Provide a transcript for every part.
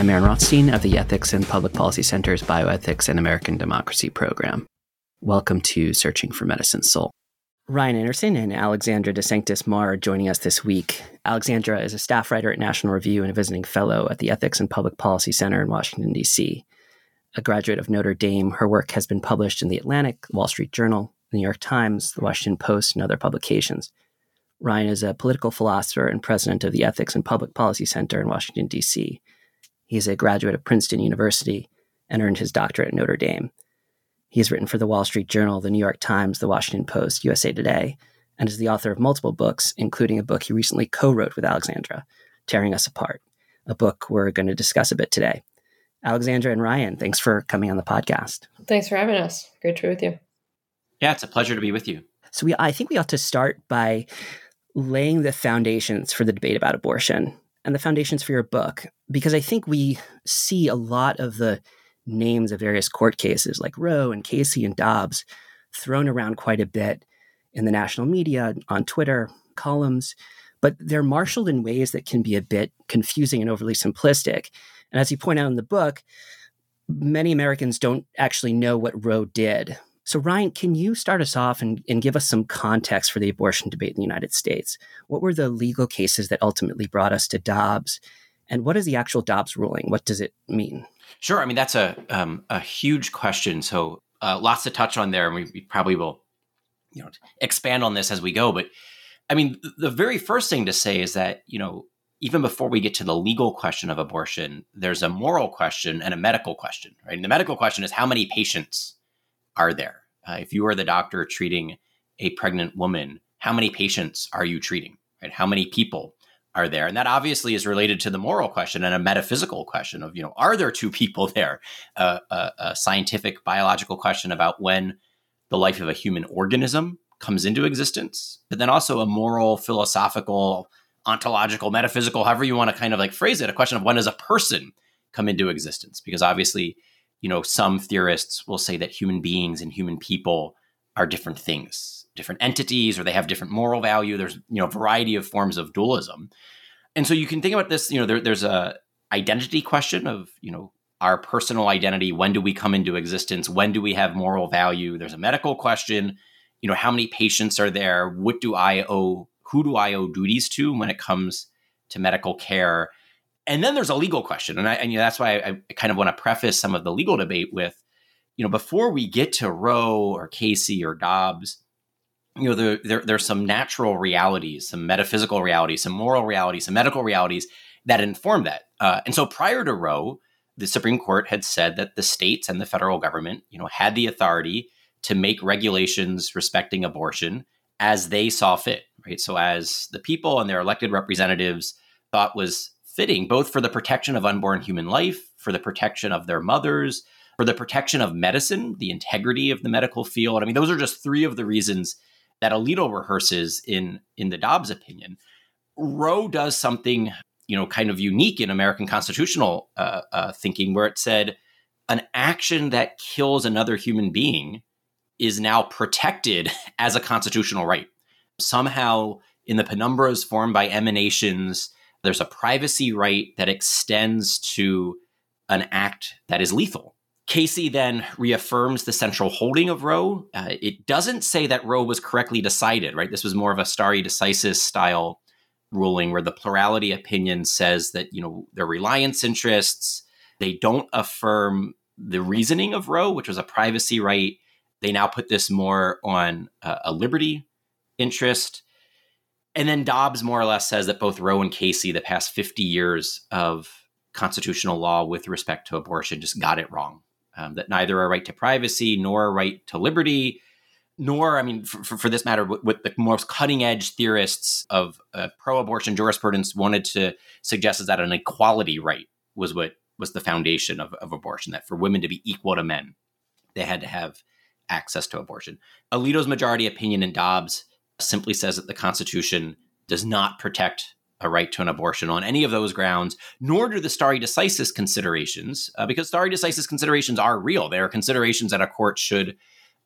I'm Aaron Rothstein of the Ethics and Public Policy Center's Bioethics and American Democracy program. Welcome to Searching for Medicine's Soul. Ryan Anderson and Alexandra DeSanctis Marr are joining us this week. Alexandra is a staff writer at National Review and a visiting fellow at the Ethics and Public Policy Center in Washington, D.C. A graduate of Notre Dame, her work has been published in The Atlantic, the Wall Street Journal, the New York Times, the Washington Post, and other publications. Ryan is a political philosopher and president of the Ethics and Public Policy Center in Washington, D.C. He is a graduate of Princeton University and earned his doctorate at Notre Dame. He has written for the Wall Street Journal, the New York Times, the Washington Post, USA Today, and is the author of multiple books, including a book he recently co wrote with Alexandra, Tearing Us Apart, a book we're going to discuss a bit today. Alexandra and Ryan, thanks for coming on the podcast. Thanks for having us. Great to be with you. Yeah, it's a pleasure to be with you. So we I think we ought to start by laying the foundations for the debate about abortion and the foundations for your book because I think we see a lot of the names of various court cases like Roe and Casey and Dobbs thrown around quite a bit in the national media, on Twitter, columns, but they're marshaled in ways that can be a bit confusing and overly simplistic. And as you point out in the book, many Americans don't actually know what Roe did. So, Ryan, can you start us off and, and give us some context for the abortion debate in the United States? What were the legal cases that ultimately brought us to Dobbs? And what is the actual Dobbs ruling? What does it mean? Sure. I mean, that's a um, a huge question. So uh, lots to touch on there, and we, we, probably will, you know, expand on this as we go. But I mean, the very first thing to say is that you know, even before we get to the legal question of abortion, there's a moral question and a medical question. Right. And the medical question is how many patients are there? Uh, if you are the doctor treating a pregnant woman, how many patients are you treating? Right? How many people are there? And that obviously is related to the moral question and a metaphysical question of, you know, are there two people there? Uh, a, a scientific, biological question about when the life of a human organism comes into existence, but then also a moral, philosophical, ontological, metaphysical, however you want to kind of like phrase it, a question of when does a person come into existence? Because obviously, you know, some theorists will say that human beings and human people are different things, different entities, or they have different moral value. There's, you know, a variety of forms of dualism. And so you can think about this, you know, there, there's a identity question of, you know, our personal identity. When do we come into existence? When do we have moral value? There's a medical question. You know, how many patients are there? What do I owe? Who do I owe duties to when it comes to medical care? And then there's a legal question, and, I, and you know, that's why I, I kind of want to preface some of the legal debate with, you know, before we get to Roe or Casey or Dobbs, you know, there, there, there's some natural realities, some metaphysical realities, some moral realities, some medical realities that inform that. Uh, and so prior to Roe, the Supreme Court had said that the states and the federal government, you know, had the authority to make regulations respecting abortion as they saw fit, right? So as the people and their elected representatives thought was fitting, both for the protection of unborn human life, for the protection of their mothers, for the protection of medicine, the integrity of the medical field. I mean, those are just three of the reasons that Alito rehearses in in the Dobbs opinion. Roe does something, you know, kind of unique in American constitutional uh, uh, thinking, where it said an action that kills another human being is now protected as a constitutional right. Somehow, in the penumbras formed by emanations there's a privacy right that extends to an act that is lethal. Casey then reaffirms the central holding of Roe. Uh, it doesn't say that Roe was correctly decided, right? This was more of a stare decisis style ruling where the plurality opinion says that, you know, their reliance interests, they don't affirm the reasoning of Roe, which was a privacy right. They now put this more on uh, a liberty interest. And then Dobbs more or less says that both Roe and Casey, the past 50 years of constitutional law with respect to abortion, just got it wrong. Um, that neither a right to privacy nor a right to liberty, nor, I mean, for, for this matter, what, what, the most cutting edge theorists of uh, pro abortion jurisprudence wanted to suggest is that an equality right was what was the foundation of, of abortion, that for women to be equal to men, they had to have access to abortion. Alito's majority opinion in Dobbs simply says that the Constitution does not protect a right to an abortion on any of those grounds, nor do the stare decisis considerations, uh, because stare decisis considerations are real. They are considerations that a court should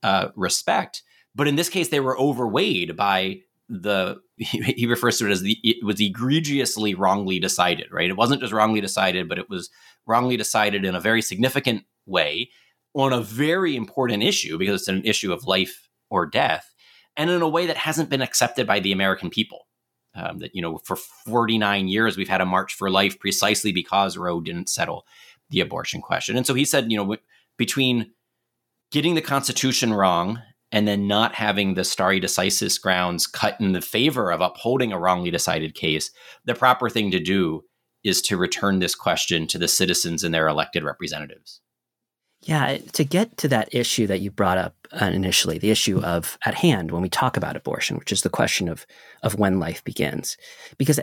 uh, respect. But in this case, they were overweighed by the he refers to it as the it was egregiously wrongly decided right it wasn't just wrongly decided but it was wrongly decided in a very significant way on a very important issue because it's an issue of life or death and in a way that hasn't been accepted by the american people um, that you know for 49 years we've had a march for life precisely because roe didn't settle the abortion question and so he said you know between getting the constitution wrong and then not having the stare decisis grounds cut in the favor of upholding a wrongly decided case, the proper thing to do is to return this question to the citizens and their elected representatives. Yeah, to get to that issue that you brought up uh, initially, the issue of at hand when we talk about abortion, which is the question of of when life begins. Because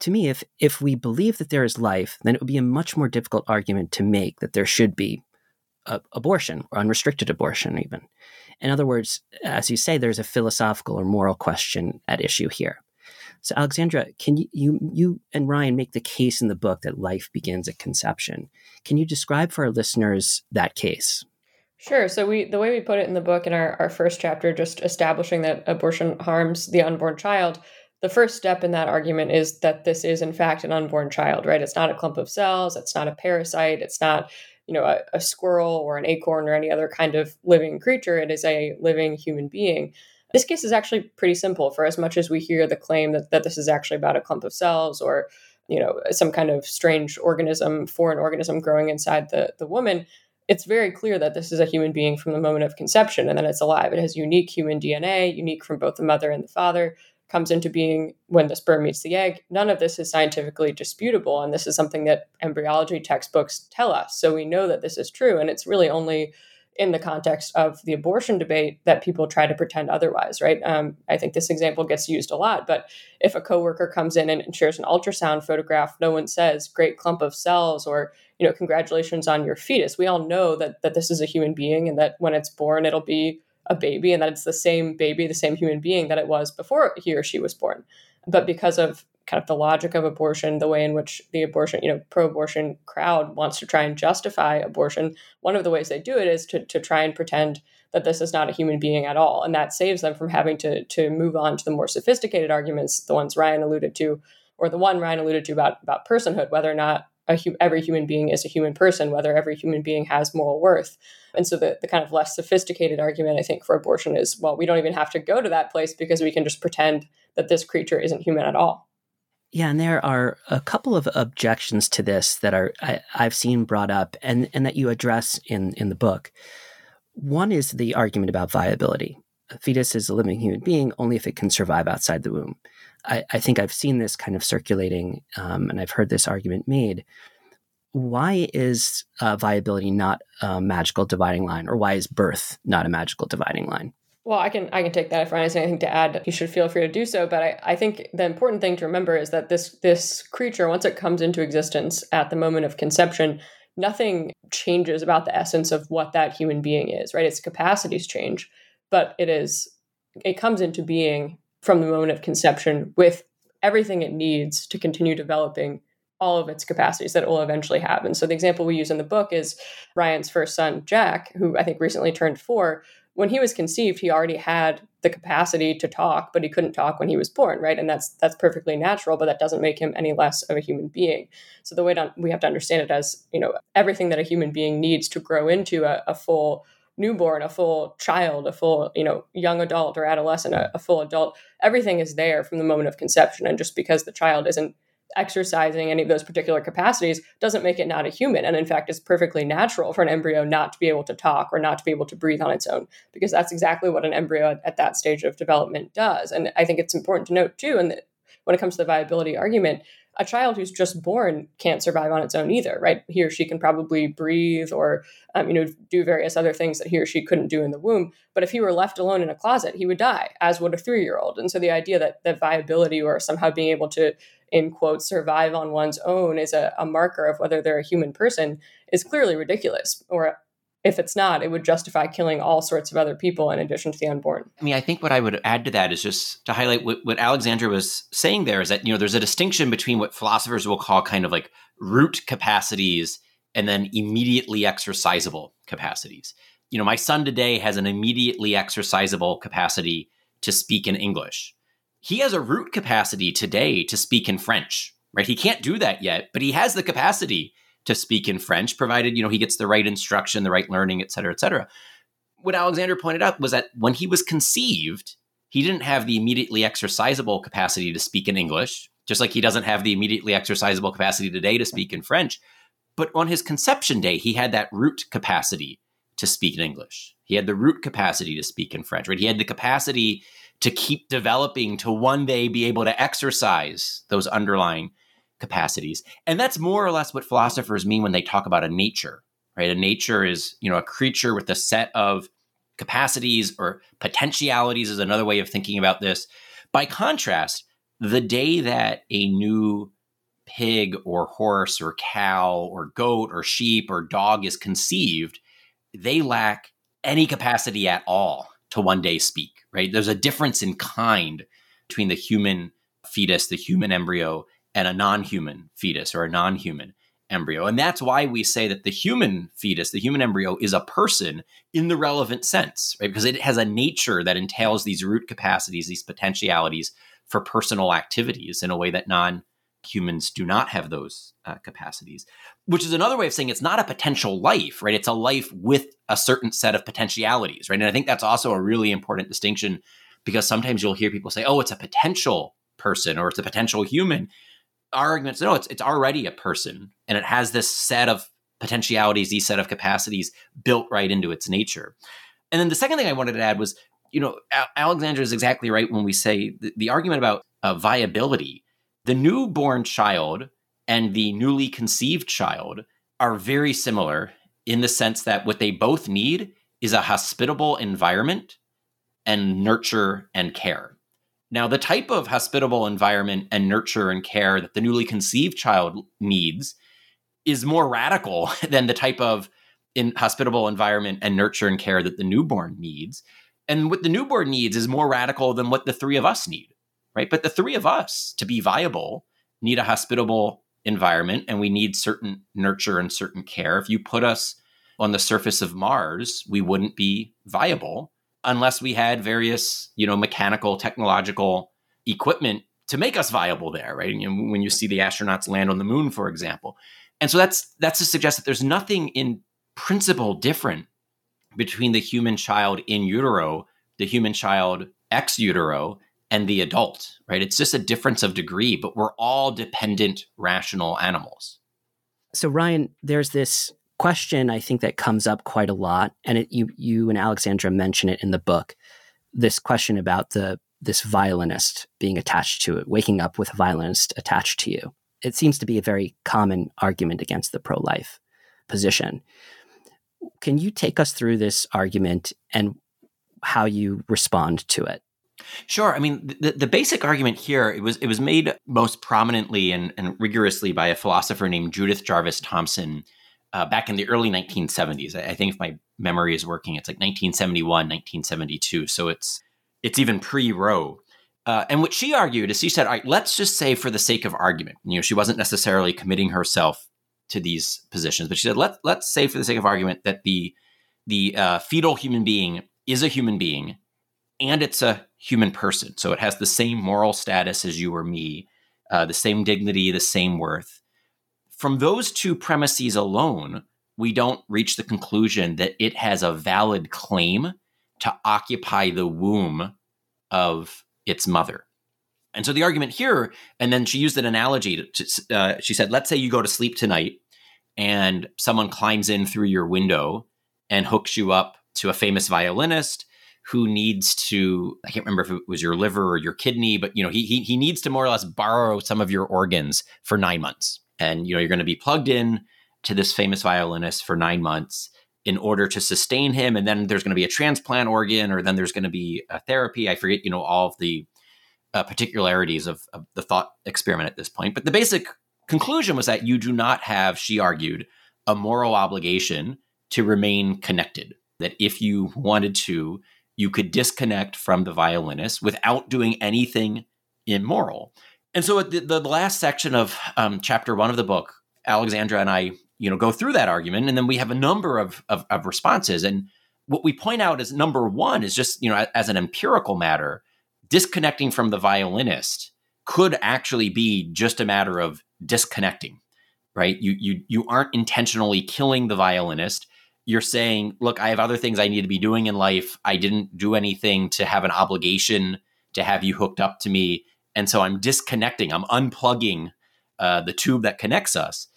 to me, if if we believe that there is life, then it would be a much more difficult argument to make that there should be uh, abortion or unrestricted abortion, even. In other words, as you say, there's a philosophical or moral question at issue here. So, Alexandra, can you, you, you and Ryan make the case in the book that life begins at conception? Can you describe for our listeners that case? Sure. So we the way we put it in the book in our, our first chapter, just establishing that abortion harms the unborn child, the first step in that argument is that this is in fact an unborn child, right? It's not a clump of cells, it's not a parasite, it's not you know a, a, squirrel or an acorn or any other kind of living creature it is a living human being this case is actually pretty simple for as much as we hear the claim that, that this is actually about a clump of cells or you know some kind of strange organism foreign organism growing inside the, the woman it's very clear that this is a human being from the moment of conception and then it's alive it has unique human dna unique from both the mother and the father comes into being when the sperm meets the egg. None of this is scientifically disputable. And this is something that embryology textbooks tell us. So we know that this is true. And it's really only in the context of the abortion debate that people try to pretend otherwise, right? Um, I think this example gets used a lot. But if a coworker comes in and shares an ultrasound photograph, no one says "great clump of cells" or you know "congratulations on your fetus." We all know that that this is a human being and that when it's born, it'll be a baby and that it's the same baby, the same human being that it was before he or she was born. But because of kind of the logic of abortion, the way in which the abortion, you know, pro abortion crowd wants to try and justify abortion, one of the ways they do it is to, to try and pretend that this is not a human being at all. And that saves them from having to, to move on to the more sophisticated arguments, the ones Ryan alluded to, or the one Ryan alluded to about, about personhood, whether or not a, every human being is a human person, whether every human being has moral worth. And so the, the kind of less sophisticated argument, I think, for abortion is well, we don't even have to go to that place because we can just pretend that this creature isn't human at all. Yeah, and there are a couple of objections to this that are I, have seen brought up and, and that you address in, in the book. One is the argument about viability. A fetus is a living human being only if it can survive outside the womb. I, I think I've seen this kind of circulating, um, and I've heard this argument made. Why is uh, viability not a magical dividing line, or why is birth not a magical dividing line? Well, I can I can take that. If Ryan has anything to add, you should feel free to do so. But I, I think the important thing to remember is that this this creature, once it comes into existence at the moment of conception, nothing changes about the essence of what that human being is. Right? Its capacities change, but it is it comes into being from the moment of conception with everything it needs to continue developing all of its capacities that it will eventually have. And so the example we use in the book is Ryan's first son, Jack, who I think recently turned four. When he was conceived, he already had the capacity to talk, but he couldn't talk when he was born, right? And that's that's perfectly natural, but that doesn't make him any less of a human being. So the way to, we have to understand it as, you know, everything that a human being needs to grow into a, a full newborn, a full child, a full, you know, young adult or adolescent, a, a, full adult, everything is there from the moment of conception. And just because the child isn't exercising any of those particular capacities doesn't make it not a human. And in fact, it's perfectly natural for an embryo not to be able to talk or not to be able to breathe on its own, because that's exactly what an embryo at, at that stage of development does. And I think it's important to note too, and when it comes to the viability argument, a child who's just born can't survive on its own either, right? He or she can probably breathe or, um, you know, do various other things that he or she couldn't do in the womb. But if he were left alone in a closet, he would die, as would a three-year-old. And so the idea that that viability or somehow being able to, in quote, survive on one's own is a, a marker of whether they're a human person is clearly ridiculous. Or if it's not, it would justify killing all sorts of other people in addition to the unborn. I mean, I think what I would add to that is just to highlight what, what Alexandra was saying there is that, you know, there's a distinction between what philosophers will call kind of like root capacities and then immediately exercisable capacities. You know, my son today has an immediately exercisable capacity to speak in English. he has a root capacity today to speak in French, right? He can't do that yet, but he has the capacity to speak in French, provided you know he gets the right instruction, the right learning, et cetera, et cetera. What Alexander pointed out was that when he was conceived, he didn't have the immediately exercisable capacity to speak in English, just like he doesn't have the immediately exercisable capacity today to speak in French. But on his conception day, he had that root capacity to speak in English. He had the root capacity to speak in French, right? He had the capacity to keep developing to one day be able to exercise those underlying capacities. And that's more or less what philosophers mean when they talk about a nature, right? A nature is, you know, a creature with a set of capacities or potentialities is another way of thinking about this. By contrast, the day that a new pig or horse or cow or goat or sheep or dog is conceived, they lack any capacity at all to one day speak, right? There's a difference in kind between the human fetus, the human embryo, and a non human fetus or a non human embryo. And that's why we say that the human fetus, the human embryo, is a person in the relevant sense, right? Because it has a nature that entails these root capacities, these potentialities for personal activities in a way that non humans do not have those uh, capacities, which is another way of saying it's not a potential life, right? It's a life with a certain set of potentialities, right? And I think that's also a really important distinction because sometimes you'll hear people say, oh, it's a potential person or it's a potential human arguments no it's it's already a person and it has this set of potentialities these set of capacities built right into its nature. And then the second thing i wanted to add was you know alexandra is exactly right when we say the, the argument about uh, viability. The newborn child and the newly conceived child are very similar in the sense that what they both need is a hospitable environment and nurture and care now, the type of hospitable environment and nurture and care that the newly conceived child needs is more radical than the type of in hospitable environment and nurture and care that the newborn needs. And what the newborn needs is more radical than what the three of us need, right? But the three of us to be viable need a hospitable environment and we need certain nurture and certain care. If you put us on the surface of Mars, we wouldn't be viable unless we had various, you know, mechanical, technological equipment to make us viable there, right? When you see the astronauts land on the moon, for example. And so that's that's to suggest that there's nothing in principle different between the human child in utero, the human child ex utero, and the adult, right? It's just a difference of degree, but we're all dependent, rational animals. So, Ryan, there's this question I think that comes up quite a lot, and it, you you and Alexandra mention it in the book. This question about the this violinist being attached to it, waking up with a violinist attached to you. It seems to be a very common argument against the pro life position. Can you take us through this argument and how you respond to it? Sure. I mean, the, the basic argument here it was it was made most prominently and, and rigorously by a philosopher named Judith Jarvis Thomson, uh, back in the early 1970s. I, I think if my memory is working, it's like 1971, 1972. So it's it's even pre-Roe. Uh, and what she argued is she said, all right, let's just say for the sake of argument, you know, she wasn't necessarily committing herself to these positions, but she said, let, let's say for the sake of argument that the, the uh, fetal human being is a human being and it's a human person. So it has the same moral status as you or me, uh, the same dignity, the same worth from those two premises alone, we don't reach the conclusion that it has a valid claim to occupy the womb of its mother. And so the argument here, and then she used an analogy. To, uh, she said, let's say you go to sleep tonight and someone climbs in through your window and hooks you up to a famous violinist who needs to i can't remember if it was your liver or your kidney but you know he, he, he needs to more or less borrow some of your organs for nine months and you know you're going to be plugged in to this famous violinist for nine months in order to sustain him and then there's going to be a transplant organ or then there's going to be a therapy. I forget you know all of the uh, particularities of, of the thought experiment at this point. But the basic conclusion was that you do not have she argued a moral obligation to remain connected. That if you wanted to you could disconnect from the violinist without doing anything immoral and so at the, the last section of um, chapter one of the book, Alexandra and I, you know, go through that argument, and then we have a number of, of, of responses. And what we point out is number one is just, you know, as an empirical matter, disconnecting from the violinist could actually be just a matter of disconnecting, right? You you you aren't intentionally killing the violinist. You're saying, look, I have other things I need to be doing in life. I didn't do anything to have an obligation to have you hooked up to me, and so I'm disconnecting. I'm unplugging uh, the tube that connects us,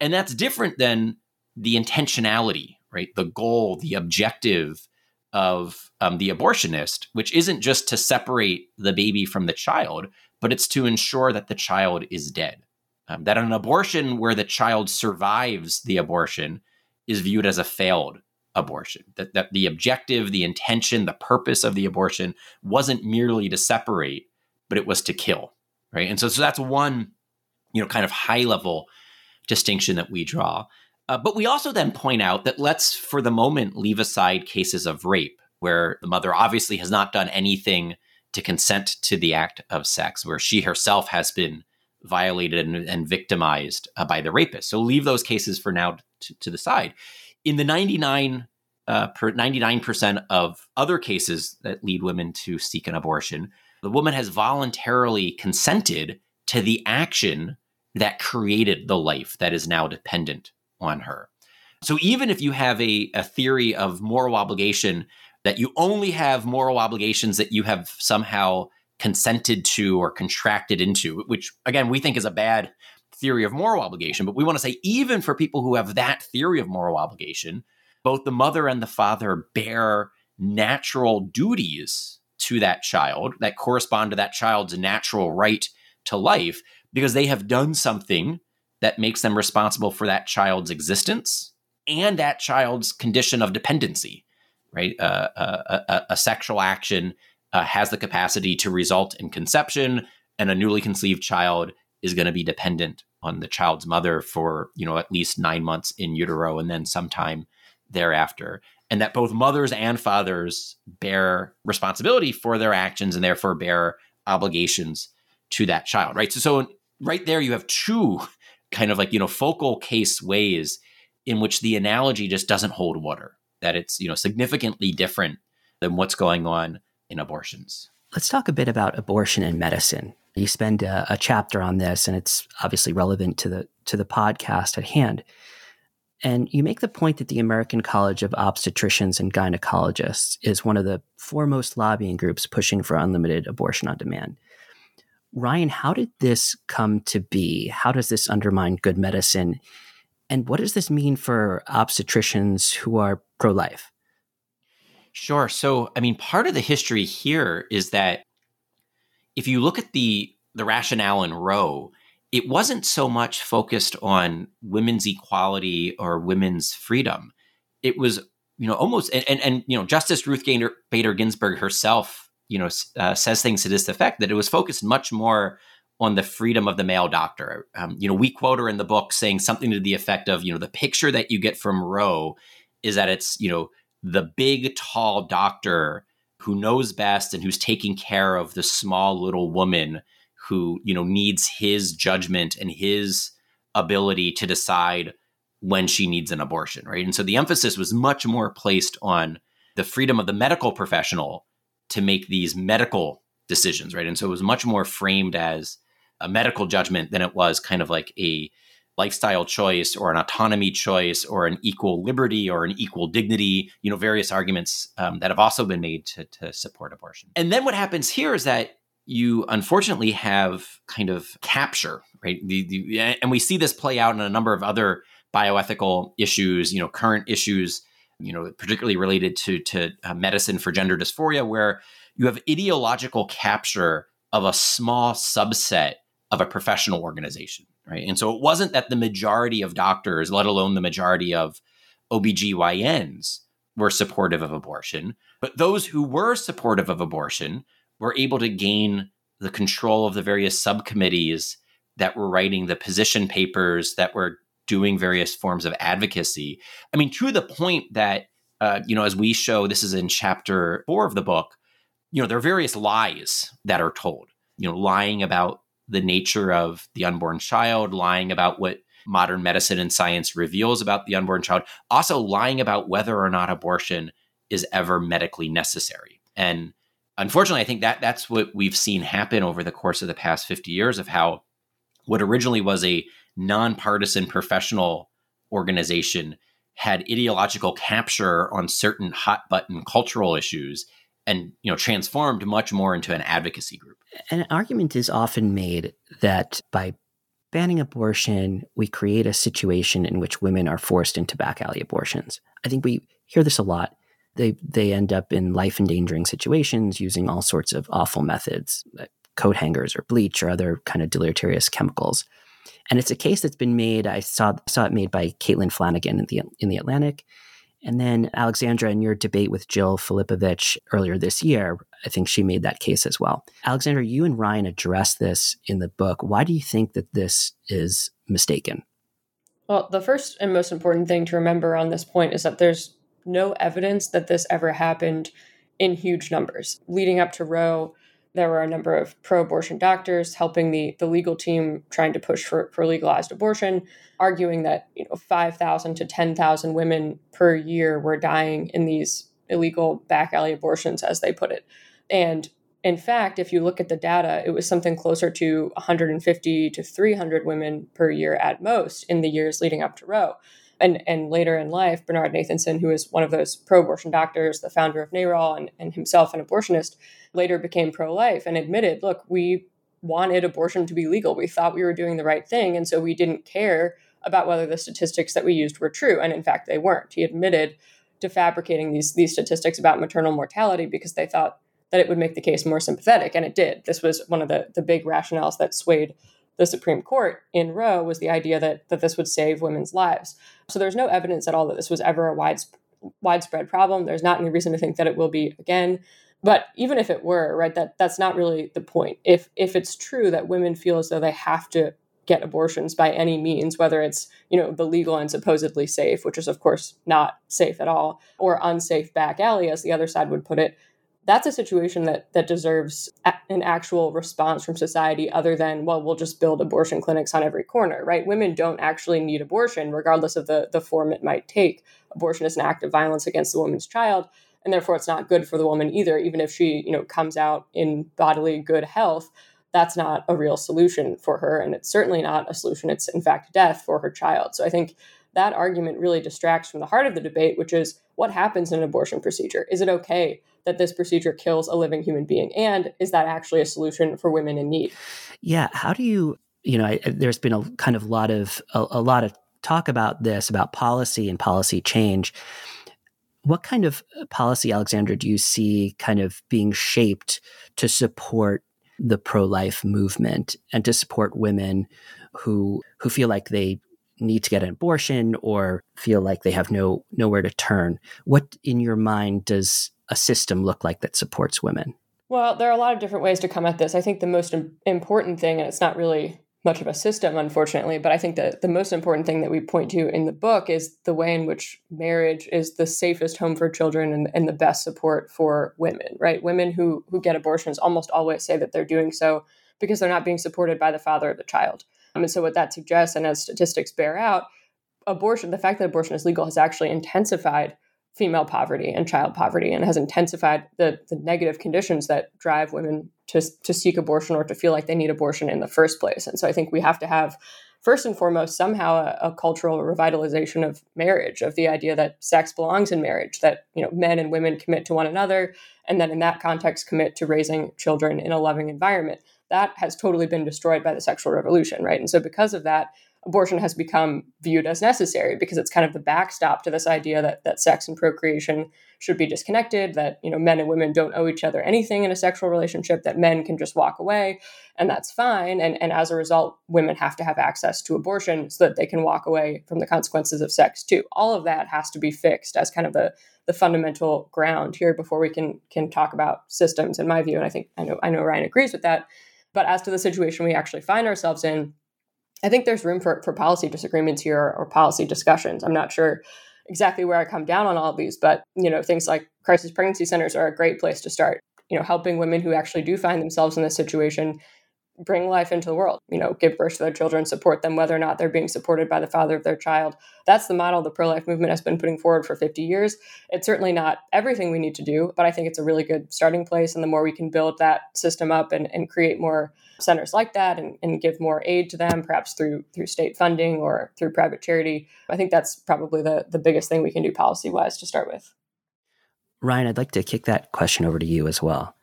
and that's different than the intentionality, right? The goal, the objective of um, the abortionist, which isn't just to separate the baby from the child, but it's to ensure that the child is dead. Um, that an abortion where the child survives the abortion is viewed as a failed abortion. That, that the objective, the intention, the purpose of the abortion wasn't merely to separate, but it was to kill. Right. And so, so that's one, you know, kind of high level distinction that we draw. Uh, but we also then point out that let's, for the moment, leave aside cases of rape where the mother obviously has not done anything to consent to the act of sex, where she herself has been violated and, and victimized uh, by the rapist. So leave those cases for now to, to the side. In the 99 uh, per 99% of other cases that lead women to seek an abortion, the woman has voluntarily consented to the action that created the life that is now dependent on her. So even if you have a, a theory of moral obligation that you only have moral obligations that you have somehow consented to or contracted into, which again, we think is a bad theory of moral obligation. But we want to say, even for people who have that theory of moral obligation, both the mother and the father bear natural duties to that child that correspond to that child's natural right to life because they have done something that makes them responsible for that child's existence and that child's condition of dependency right? Uh, uh, a, a, sexual action uh, has the capacity to result in conception, and a newly conceived child is going to be dependent on the child's mother for you know at least nine months in utero, and then sometime thereafter. And that both mothers and fathers bear responsibility for their actions and therefore bear obligations to that child, right? So, so right there, you have two kind of like you know focal case ways in which the analogy just doesn't hold water that it's you know significantly different than what's going on in abortions. Let's talk a bit about abortion and medicine. You spend a, a chapter on this, and it's obviously relevant to the to the podcast at hand. And you make the point that the American College of Obstetricians and Gynecologists is one of the foremost lobbying groups pushing for unlimited abortion on demand. Ryan, how did this come to be? How does this undermine good medicine? And what does this mean for obstetricians who are pro life? Sure. So, I mean, part of the history here is that if you look at the the rationale in Roe, it wasn't so much focused on women's equality or women's freedom. It was, you know, almost and and, and you know, Justice Ruth Bader Ginsburg herself, you know, uh, says things to this effect that it was focused much more on the freedom of the male doctor. Um, you know, we quote her in the book saying something to the effect of, you know, the picture that you get from Roe is that it's, you know, the big, tall doctor who knows best and who's taking care of the small little woman who, you know, needs his judgment and his ability to decide when she needs an abortion, right? And so the emphasis was much more placed on the freedom of the medical professional to make these medical decisions, right? And so it was much more framed as a medical judgment than it was kind of like a lifestyle choice or an autonomy choice or an equal liberty or an equal dignity, you know, various arguments um, that have also been made to, to support abortion. And then what happens here is that you unfortunately have kind of capture, right? The, the, and we see this play out in a number of other bioethical issues, you know, current issues, you know, particularly related to, to uh, medicine for gender dysphoria, where you have ideological capture of a small subset of a professional organization, right? And so it wasn't that the majority of doctors, let alone the majority of OBGYNs, were supportive of abortion, but those who were supportive of abortion were able to gain the control of the various subcommittees that were writing the position papers that were doing various forms of advocacy. I mean, to the point that, uh, you know, as we show, this is in chapter four of the book, you know, there are various lies that are told, you know, lying about the nature of the unborn child, lying about what modern medicine and science reveals about the unborn child, also lying about whether or not abortion is ever medically necessary. And unfortunately, I think that that's what we've seen happen over the course of the past 50 years of how what originally was a nonpartisan professional organization had ideological capture on certain hot button cultural issues and you know transformed much more into an advocacy group. An argument is often made that by banning abortion, we create a situation in which women are forced into back alley abortions. I think we hear this a lot. They they end up in life endangering situations using all sorts of awful methods, like coat hangers or bleach or other kind of deleterious chemicals. And it's a case that's been made. I saw saw it made by Caitlin Flanagan in the in the Atlantic, and then Alexandra, in your debate with Jill Filipovic earlier this year, I think she made that case as well. Alexandra, you and Ryan address this in the book. Why do you think that this is mistaken? Well, the first and most important thing to remember on this point is that there's no evidence that this ever happened in huge numbers. Leading up to Roe, there were a number of pro-abortion doctors helping the, the legal team trying to push for, for legalized abortion, arguing that you know 5,000 to 10,000 women per year were dying in these illegal back alley abortions, as they put it. And in fact, if you look at the data, it was something closer to 150 to 300 women per year at most in the years leading up to Roe and, and later in life, Bernard Nathanson, who is one of those pro abortion doctors, the founder of NARAL, and, and himself an abortionist, later became pro life and admitted, look, we wanted abortion to be legal. We thought we were doing the right thing. And so we didn't care about whether the statistics that we used were true. And in fact, they weren't. He admitted to fabricating these, these statistics about maternal mortality because they thought that it would make the case more sympathetic. And it did. This was one of the, the big rationales that swayed the Supreme Court in Roe was the idea that, that this would save women's lives. So there's no evidence at all that this was ever a wide, widespread problem. There's not any reason to think that it will be again. But even if it were, right, that that's not really the point. If if it's true that women feel as though they have to get abortions by any means, whether it's you know the legal and supposedly safe, which is of course not safe at all, or unsafe back alley, as the other side would put it, that's a situation that that deserves a- an actual response from society other than well we'll just build abortion clinics on every corner right? Women don't actually need abortion regardless of the the form it might take. Abortion is an act of violence against the woman's child and therefore it's not good for the woman either even if she you know comes out in bodily good health. That's not a real solution for her and it's certainly not a solution. It's in fact death for her child. So i think that argument really distracts from the heart of the debate which is what happens in an abortion procedure is it okay that this procedure kills a living human being? And is that actually a solution for women in need? Yeah. How do you, you know, I, there's been a kind of lot of, a, a lot of talk about this, about policy and policy change. What kind of policy, Alexandra, do you see kind of being shaped to support the pro-life movement and to support women who who feel like they need to get an abortion or feel like they have no nowhere to turn? What in your mind does a system look like that supports women? Well, there are a lot of different ways to come at this. I think the most important thing, and it's not really much of a system, unfortunately, but I think that the most important thing that we point to in the book is the way in which marriage is the safest home for children and, and the best support for women, right? Women who who get abortions almost always say that they're doing so because they're not being supported by the father of the child. Um, and so what that suggests, and as statistics bear out, abortion, the fact that abortion is legal has actually intensified female poverty and child poverty and has intensified the, the negative conditions that drive women to, to seek abortion or to feel like they need abortion in the first place. And so I think we have to have, first and foremost, somehow a, a cultural revitalization of marriage, of the idea that sex belongs in marriage, that you know men and women commit to one another, and then in that context commit to raising children in a loving environment. That has totally been destroyed by the sexual revolution, right? And so because of that, abortion has become viewed as necessary because it's kind of the backstop to this idea that that sex and procreation should be disconnected that you know men and women don't owe each other anything in a sexual relationship that men can just walk away and that's fine. And and as a result women have to have access to abortion so that they can walk away from the consequences of sex too. All of that has to be fixed as kind of the the fundamental ground here before we can can talk about systems in my view. And i think i know i know ryan agrees with that but as to the situation we actually find ourselves in I think there's room for, for policy disagreements here or, or policy discussions. I'm not sure exactly where I come down on all of these, but you know, things like crisis pregnancy centers are a great place to start. You know, helping women who actually do find themselves in this situation bring life into the world, you know, give birth to their children, support them, whether or not they're being supported by the father of their child. That's the model the pro life movement has been putting forward for 50 years. It's certainly not everything we need to do, but I think it's a really good starting place. And the more we can build that system up and, and create more centers like that and, and give more aid to them, perhaps through through state funding or through private charity, I think that's probably the, the biggest thing we can do policy wise to start with. Ryan, I'd like to kick that question over to you as well.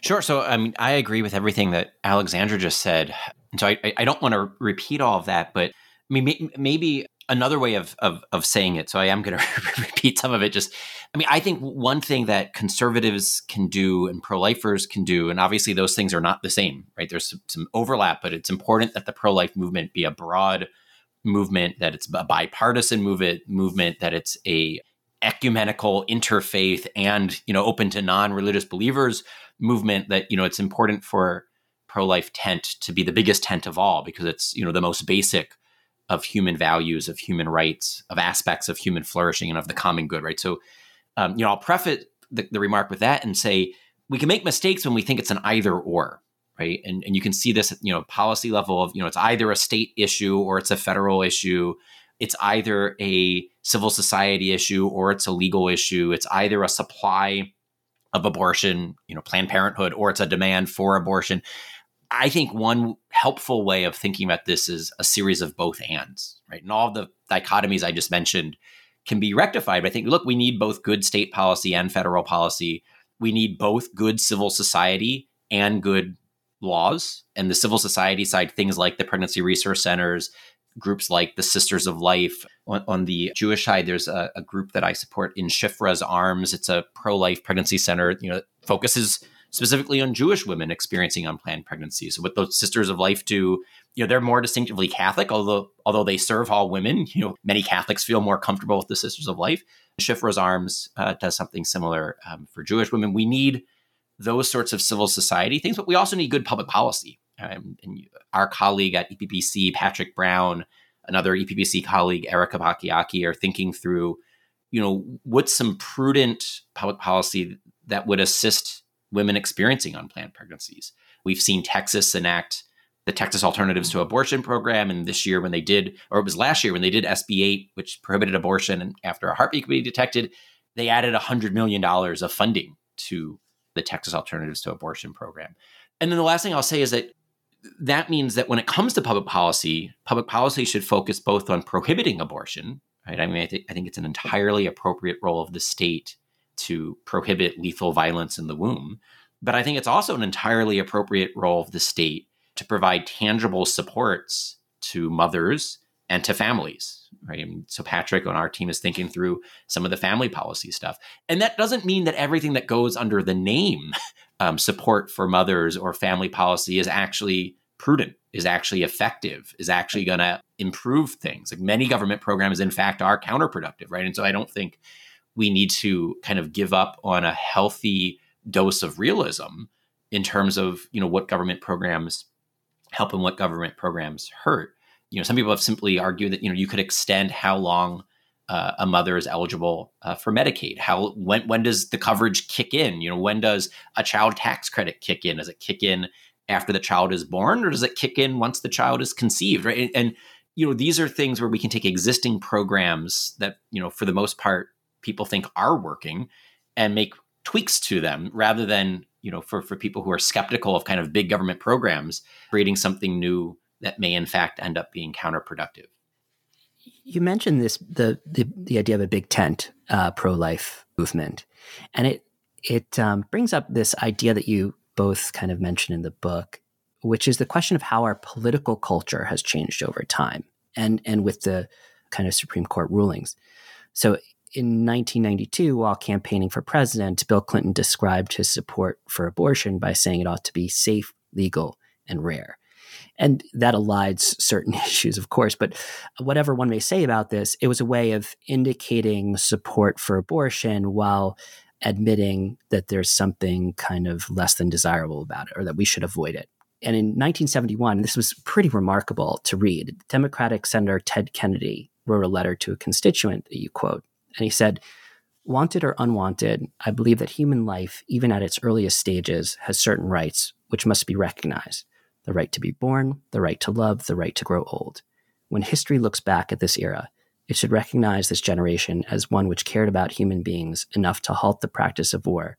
Sure. So, I mean, I agree with everything that Alexandra just said. So I, I don't want to repeat all of that, but I mean, maybe another way of, of, of saying it. So I am going to repeat some of it. Just, I mean, I think one thing that conservatives can do and pro-lifers can do, and obviously those things are not the same, right? There's some, some overlap, but it's important that the pro-life movement be a broad movement, that it's a bipartisan movement, movement that it's a ecumenical interfaith and you know open to non-religious believers movement that you know it's important for pro-life tent to be the biggest tent of all because it's you know the most basic of human values of human rights of aspects of human flourishing and of the common good right? So um, you know i'll preface the, the remark with that and say we can make mistakes when we think it's an either or right? And, and you can see this you know policy level of you know it's either a state issue or it's a federal issue. It's either a civil society issue or it's a legal issue. It's either a supply of abortion, you know, Planned Parenthood, or it's a demand for abortion. I think one helpful way of thinking about this is a series of both ands, right? And all of the dichotomies I just mentioned can be rectified. But I think, look, we need both good state policy and federal policy. We need both good civil society and good laws. And the civil society side, things like the pregnancy resource centers, groups like the Sisters of Life. On, on the Jewish side, there's a, a, group that I support in Shifra's Arms. It's a pro-life pregnancy center. You know, focuses specifically on Jewish women experiencing unplanned pregnancies. So what those Sisters of Life do, you know, they're more distinctively Catholic, although although they serve all women. You know, many Catholics feel more comfortable with the Sisters of Life. Shifra's Arms uh, does something similar um, for Jewish women. We need those sorts of civil society things, but we also need good public policy. Um, and our colleague at EPPC, Patrick Brown, another EPPC colleague, Erika Bachiochi, are thinking through, you know, what's some prudent public policy that would assist women experiencing unplanned pregnancies. We've seen Texas enact the Texas Alternatives to Abortion program, and this year when they did, or it was last year when they did SB 8, which prohibited abortion, after a heartbeat could be detected, they added $100 million of funding to the Texas Alternatives to Abortion program. And then the last thing I'll say is that that means that when it comes to public policy, public policy should focus both on prohibiting abortion, right? I mean, I, th- I think it's an entirely appropriate role of the state to prohibit lethal violence in the womb. But I think it's also an entirely appropriate role of the state to provide tangible supports to mothers and to families, right? so Patrick on our team is thinking through some of the family policy stuff. And that doesn't mean that everything that goes under the name um, support for mothers or family policy is actually prudent, is actually effective, is actually going to improve things. Like many government programs, in fact, are counterproductive, right? And so I don't think we need to kind of give up on a healthy dose of realism in terms of you know what government programs help and what government programs hurt. You know, some people have simply argued that you know you could extend how long uh, a mother is eligible uh, for Medicaid? How when when does the coverage kick in? You know, when does a child tax credit kick in? Does it kick in after the child is born, or does it kick in once the child is conceived? Right, and, and you know, these are things where we can take existing programs that you know, for the most part, people think are working, and make tweaks to them rather than you know, for for people who are skeptical of kind of big government programs, creating something new that may in fact end up being counterproductive you mentioned this the the, the idea of a big tent uh, pro life movement, and it it um, brings up this idea that you both kind of mentioned in the book, which is the question of how our political culture has changed over time, and and with the kind of Supreme Court rulings. So in 1992, while campaigning for president, Bill Clinton described his support for abortion by saying it ought to be safe, legal, and rare. And that elides certain issues, of course. But whatever one may say about this, it was a way of indicating support for abortion while admitting that there's something kind of less than desirable about it or that we should avoid it. And in 1971, this was pretty remarkable to read. Democratic Senator Ted Kennedy wrote a letter to a constituent that you quote, and he said, Wanted or unwanted, I believe that human life, even at its earliest stages, has certain rights which must be recognized. The right to be born, the right to love, the right to grow old. When history looks back at this era, it should recognize this generation as one which cared about human beings enough to halt the practice of war,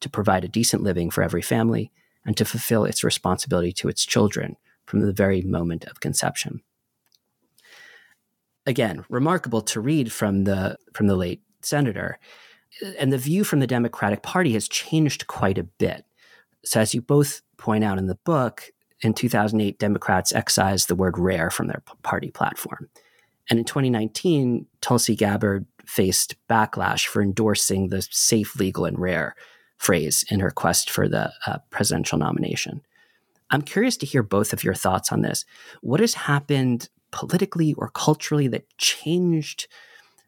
to provide a decent living for every family, and to fulfill its responsibility to its children from the very moment of conception. Again, remarkable to read from the from the late senator. And the view from the Democratic Party has changed quite a bit. So, as you both point out in the book, in 2008, Democrats excised the word rare from their party platform. And in 2019, Tulsi Gabbard faced backlash for endorsing the safe, legal, and rare phrase in her quest for the uh, presidential nomination. I'm curious to hear both of your thoughts on this. What has happened politically or culturally that changed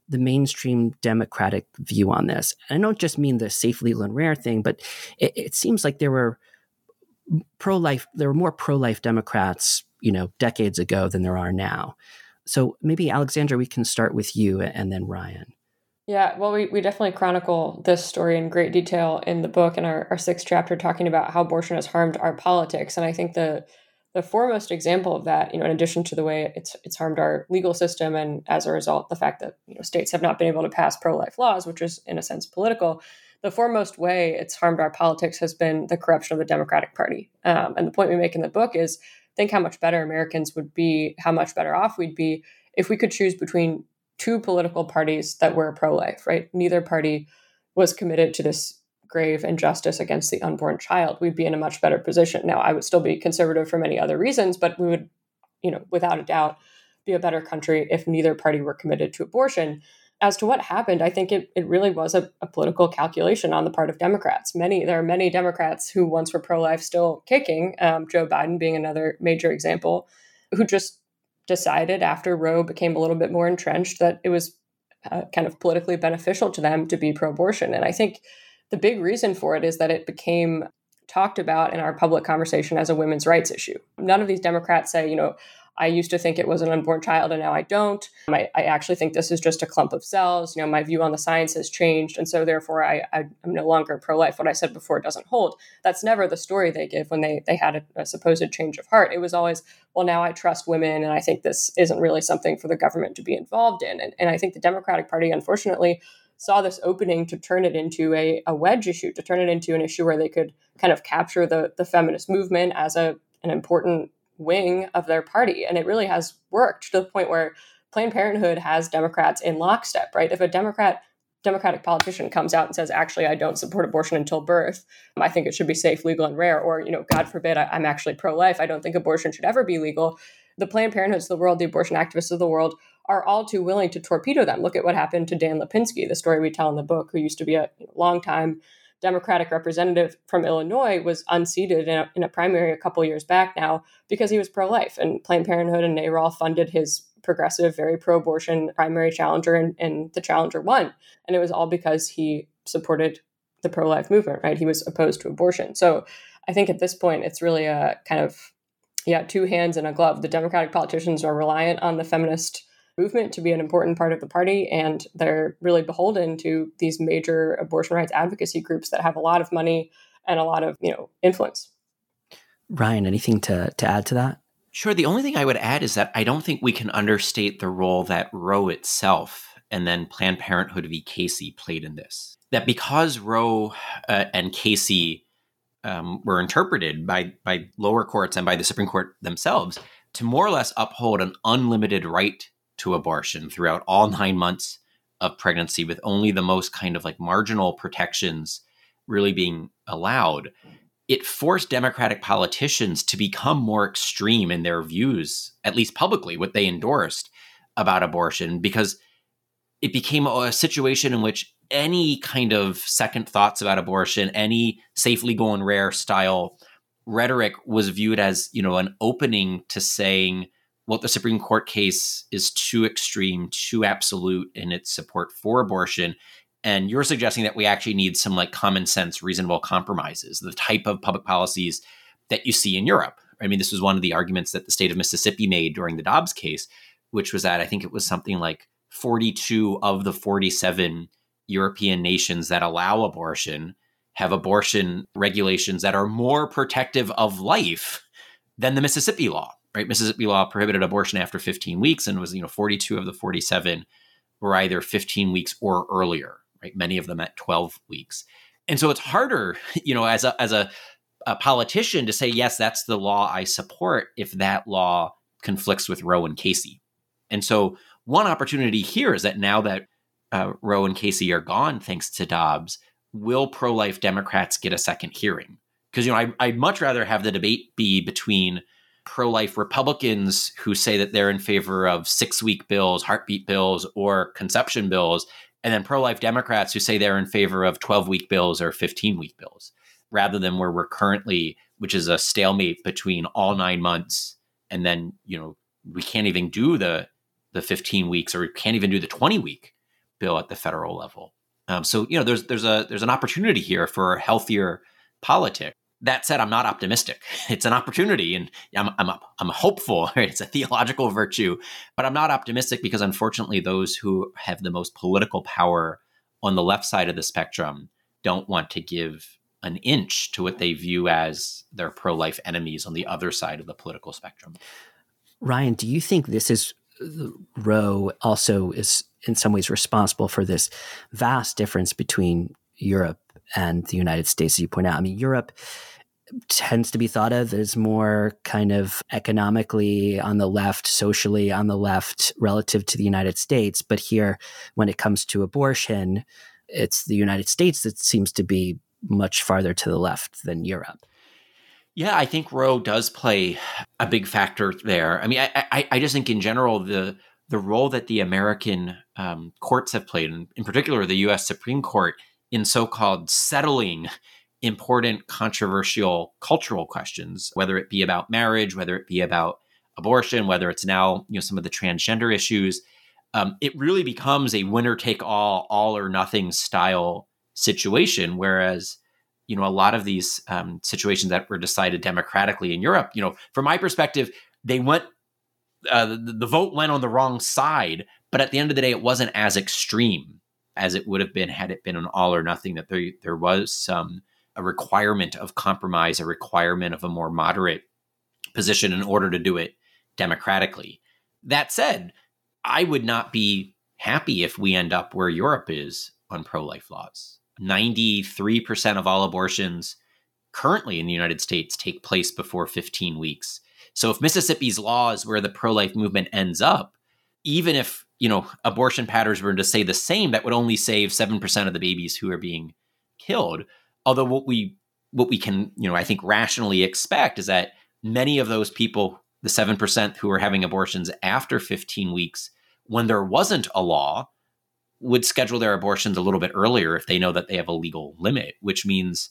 the mainstream Democratic view on this? And I don't just mean the safe, legal, and rare thing, but it, it seems like there were pro life, there were more pro life Democrats, you know, decades ago than there are now. So maybe Alexandra, we can start with you and then Ryan. Yeah, well, we, we definitely chronicle this story in great detail in the book in our, our sixth chapter, talking about how abortion has harmed our politics. And I think the the foremost example of that, you know, in addition to the way it's it's harmed our legal system, and as a result, the fact that you know states have not been able to pass pro life laws, which is in a sense political, the foremost way it's harmed our politics has been the corruption of the Democratic Party. Um, and the point we make in the book is think how much better Americans would be, how much better off we'd be if we could choose between two political parties that were pro life, right? Neither party was committed to this grave injustice against the unborn child. We'd be in a much better position. Now, I would still be conservative for many other reasons, but we would, you know, without a doubt, be a better country if neither party were committed to abortion as to what happened, I think it, it really was a, a, political calculation on the part of Democrats. Many there are many Democrats who once were pro life still kicking, um, Joe Biden being another major example, who just decided after Roe became a little bit more entrenched that it was uh, kind of politically beneficial to them to be pro abortion. And I think the big reason for it is that it became talked about in our public conversation as a women's rights issue. None of these Democrats say, you know, I used to think it was an unborn child and now I don't. I, I, actually think this is just a clump of cells. You know, my view on the science has changed. And so therefore I, am no longer pro-life. What I said before doesn't hold. That's never the story they give when they, they had a, a supposed change of heart. It was always, well, now I trust women and I think this isn't really something for the government to be involved in. And, and I think the Democratic Party, unfortunately, saw this opening to turn it into a, a wedge issue, to turn it into an issue where they could kind of capture the, the feminist movement as a, an important wing of their party. And it really has worked to the point where Planned Parenthood has Democrats in lockstep, right? If a Democrat Democratic politician comes out and says, actually, I don't support abortion until birth. I think it should be safe, legal, and rare. Or, you know, God forbid, I, am actually pro life. I don't think abortion should ever be legal. The Planned Parenthoods of the world, the abortion activists of the world are all too willing to torpedo them. Look at what happened to Dan Lipinski, the story we tell in the book, who used to be a you know, long time Democratic representative from Illinois was unseated in a, in a primary a couple years back now because he was pro life. And Planned Parenthood and NARAL funded his progressive, very pro abortion primary challenger, and, and the challenger won. And it was all because he supported the pro life movement, right? He was opposed to abortion. So I think at this point, it's really a kind of, yeah, two hands in a glove. The Democratic politicians are reliant on the feminist movement to be an important part of the party, and they're really beholden to these major abortion rights advocacy groups that have a lot of money and a lot of you know influence. Ryan, anything to to add to that? Sure. The only thing I would add is that I don't think we can understate the role that Roe itself and then Planned Parenthood v. Casey played in this. That because Roe uh, and Casey um, were interpreted by by lower courts and by the Supreme Court themselves to more or less uphold an unlimited right to abortion throughout all nine months of pregnancy with only the most kind of like marginal protections really being allowed it forced democratic politicians to become more extreme in their views at least publicly what they endorsed about abortion because it became a situation in which any kind of second thoughts about abortion any safe legal and rare style rhetoric was viewed as you know an opening to saying what the Supreme Court case is too extreme, too absolute in its support for abortion. And you're suggesting that we actually need some like common sense, reasonable compromises, the type of public policies that you see in Europe. I mean, this was one of the arguments that the state of Mississippi made during the Dobbs case, which was that I think it was something like 42 of the 47 European nations that allow abortion have abortion regulations that are more protective of life than the Mississippi law, right? Mississippi law prohibited abortion after 15 weeks and was, you know, 42 of the 47 were either 15 weeks or earlier, right? Many of them at 12 weeks. And so it's harder, you know, as a as a, a politician to say, yes, that's the law I support if that law conflicts with Roe and Casey. And so one opportunity here is that now that uh, Roe and Casey are gone, thanks to Dobbs, will pro life Democrats get a second hearing? Because, you know, I, I'd much rather have the debate be between pro life Republicans who say that they're in favor of six week bills, heartbeat bills, or conception bills, and then pro life Democrats who say they're in favor of 12 week bills or 15 week bills, rather than where we're currently, which is a stalemate between all nine months and then, you know, we can't even do the the 15 weeks or we can't even do the 20 week bill at the federal level. Um, so you know, there's there's a there's an opportunity here for healthier politics. That said, I'm not optimistic. It's an opportunity, and I'm I'm I'm hopeful. It's a theological virtue, but I'm not optimistic because unfortunately, those who have the most political power on the left side of the spectrum don't want to give an inch to what they view as their pro-life enemies on the other side of the political spectrum. Ryan, do you think this is the Roe also is in some ways responsible for this vast difference between Europe and the United States, as you point out. I mean, Europe tends to be thought of as more kind of economically on the left, socially on the left relative to the United States. But here, when it comes to abortion, it's the United States that seems to be much farther to the left than Europe. Yeah, I think Roe does play a big factor there. I mean, I, I, I just think in general the the role that the American um, courts have played, and in particular the U.S. Supreme Court, in so-called settling important controversial cultural questions, whether it be about marriage, whether it be about abortion, whether it's now you know some of the transgender issues, um, it really becomes a winner take all, all or nothing style situation. Whereas you know a lot of these um, situations that were decided democratically in Europe. You know, from my perspective, they went uh, the, the vote went on the wrong side, but at the end of the day, it wasn't as extreme as it would have been had it been an all or nothing. That there there was some a requirement of compromise, a requirement of a more moderate position in order to do it democratically. That said, I would not be happy if we end up where Europe is on pro life laws. 93% of all abortions currently in the United States take place before 15 weeks. So if Mississippi's law is where the pro-life movement ends up, even if, you know, abortion patterns were to say the same, that would only save 7% of the babies who are being killed. Although what we what we can, you know, I think rationally expect is that many of those people, the 7% who are having abortions after 15 weeks, when there wasn't a law, would schedule their abortions a little bit earlier if they know that they have a legal limit, which means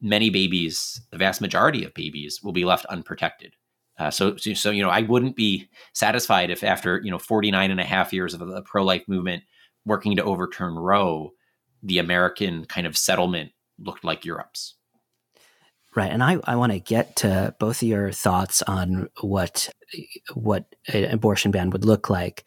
many babies, the vast majority of babies, will be left unprotected. Uh, so, so, you know, I wouldn't be satisfied if after, you know, 49 and a half years of the pro-life movement working to overturn Roe, the American kind of settlement looked like Europe's. Right, and I, I want to get to both of your thoughts on what what an abortion ban would look like.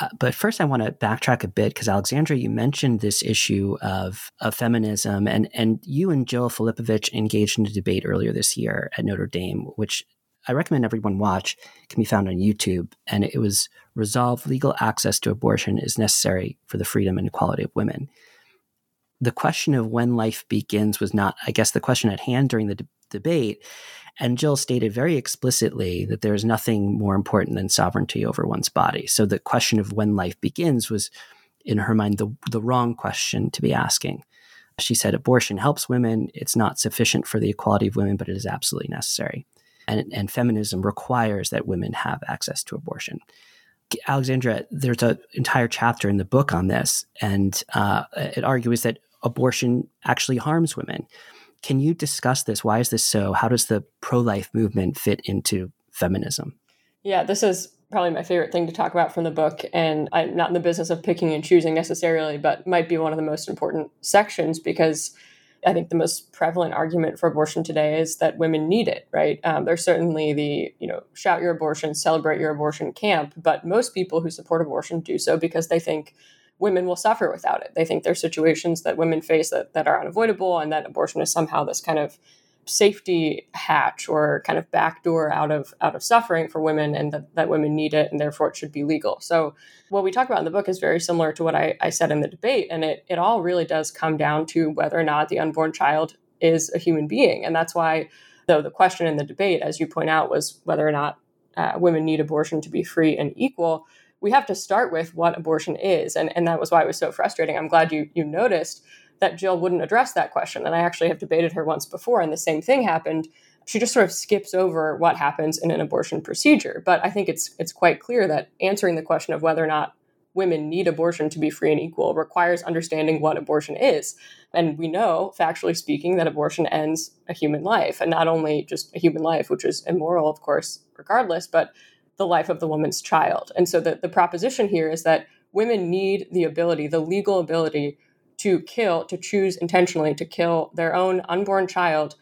Uh, but first, I want to backtrack a bit because Alexandra, you mentioned this issue of, of feminism, and and you and Jill Filipovic engaged in a debate earlier this year at Notre Dame, which I recommend everyone watch. It can be found on YouTube, and it was resolved: legal access to abortion is necessary for the freedom and equality of women. The question of when life begins was not, I guess, the question at hand during the de- debate. And Jill stated very explicitly that there is nothing more important than sovereignty over one's body. So the question of when life begins was, in her mind, the, the wrong question to be asking. She said, abortion helps women. It's not sufficient for the equality of women, but it is absolutely necessary. And, and feminism requires that women have access to abortion. Alexandra, there's an entire chapter in the book on this, and uh, it argues that abortion actually harms women. Can you discuss this? Why is this so? How does the pro life movement fit into feminism? Yeah, this is probably my favorite thing to talk about from the book. And I'm not in the business of picking and choosing necessarily, but might be one of the most important sections because I think the most prevalent argument for abortion today is that women need it, right? Um, there's certainly the, you know, shout your abortion, celebrate your abortion camp, but most people who support abortion do so because they think women will suffer without it. They think there's situations that women face that, that are unavoidable and that abortion is somehow this kind of safety hatch or kind of backdoor out of out of suffering for women and that, that women need it and therefore it should be legal. So what we talk about in the book is very similar to what I, I said in the debate and it, it all really does come down to whether or not the unborn child is a human being. And that's why though the question in the debate as you point out was whether or not uh, women need abortion to be free and equal we have to start with what abortion is and, and that was why it was so frustrating i'm glad you you noticed that Jill wouldn't address that question. And I actually have debated her once before, and the same thing happened. She just sort of skips over what happens in an abortion procedure. But I think it's it's quite clear that answering the question of whether or not women need abortion to be free and equal requires understanding what abortion is. And we know, factually speaking, that abortion ends a human life, and not only just a human life, which is immoral, of course, regardless, but the life of the woman's child. And so the, the proposition here is that women need the ability, the legal ability to kill, to choose intentionally to kill their own unborn child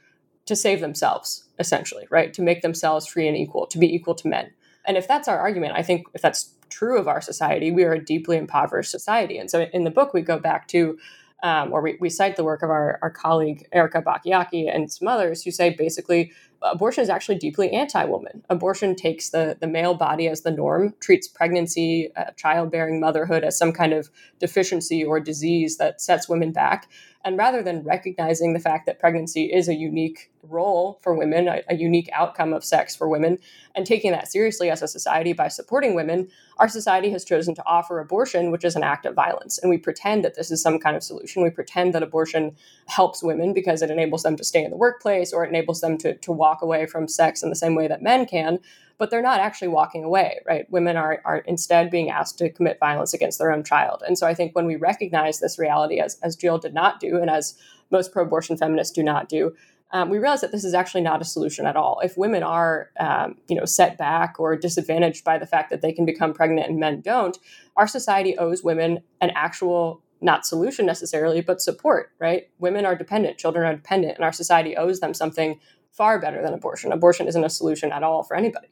to save themselves, essentially, right? To make themselves free and equal, to be equal to men. And if that's our argument, I think if that's true of our society, we are a deeply impoverished society. And so in the book, we go back to, um, or we, we cite the work of our, our colleague Erika Bachiochi and some others who say basically abortion is actually deeply anti-woman. Abortion takes the the male body as the norm, treats pregnancy, uh, childbearing, motherhood as some kind of deficiency or disease that sets women back. And rather than recognizing the fact that pregnancy is a unique role for women, a, a, unique outcome of sex for women, and taking that seriously as a society by supporting women, our society has chosen to offer abortion, which is an act of violence. And we pretend that this is some kind of solution. We pretend that abortion helps women because it enables them to stay in the workplace or it enables them to, to walk away from sex in the same way that men can but they're not actually walking away, right? Women are, are instead being asked to commit violence against their own child. And so I think when we recognize this reality, as, as Jill did not do, and as most pro abortion feminists do not do, um, we realize that this is actually not a solution at all. If women are, um, you know, set back or disadvantaged by the fact that they can become pregnant and men don't, our society owes women an actual not solution necessarily, but support. Right? Women are dependent, children are dependent, and our society owes them something far better than abortion. Abortion isn't a solution at all for anybody